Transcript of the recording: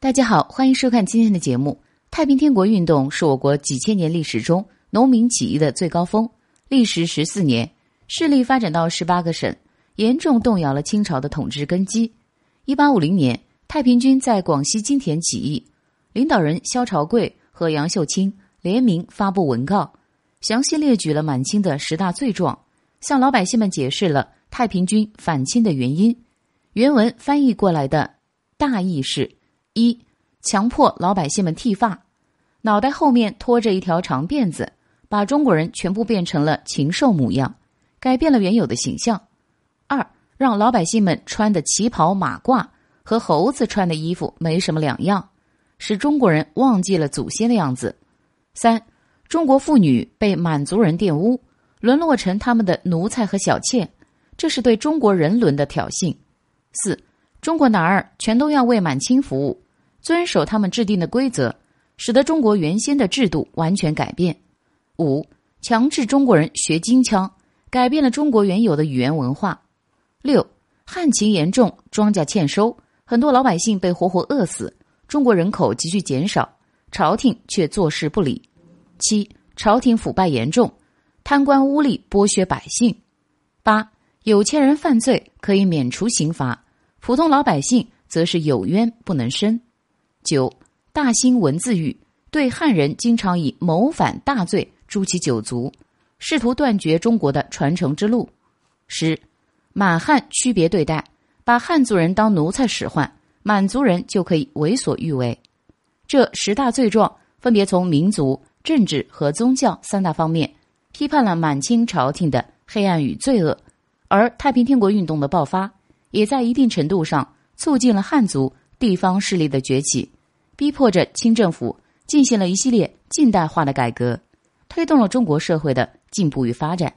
大家好，欢迎收看今天的节目。太平天国运动是我国几千年历史中农民起义的最高峰，历时十四年，势力发展到十八个省，严重动摇了清朝的统治根基。一八五零年，太平军在广西金田起义，领导人萧朝贵和杨秀清联名发布文告，详细列举了满清的十大罪状，向老百姓们解释了太平军反清的原因。原文翻译过来的大意是。一，强迫老百姓们剃发，脑袋后面拖着一条长辫子，把中国人全部变成了禽兽模样，改变了原有的形象。二，让老百姓们穿的旗袍马褂和猴子穿的衣服没什么两样，使中国人忘记了祖先的样子。三，中国妇女被满族人玷污，沦落成他们的奴才和小妾，这是对中国人伦的挑衅。四，中国男儿全都要为满清服务。遵守他们制定的规则，使得中国原先的制度完全改变。五、强制中国人学京腔，改变了中国原有的语言文化。六、旱情严重，庄稼欠收，很多老百姓被活活饿死，中国人口急剧减少，朝廷却坐视不理。七、朝廷腐败严重，贪官污吏剥削百姓。八、有钱人犯罪可以免除刑罚，普通老百姓则是有冤不能伸。九，大兴文字狱，对汉人经常以谋反大罪诛其九族，试图断绝中国的传承之路。十，满汉区别对待，把汉族人当奴才使唤，满族人就可以为所欲为。这十大罪状分别从民族、政治和宗教三大方面批判了满清朝廷的黑暗与罪恶，而太平天国运动的爆发，也在一定程度上促进了汉族地方势力的崛起。逼迫着清政府进行了一系列近代化的改革，推动了中国社会的进步与发展。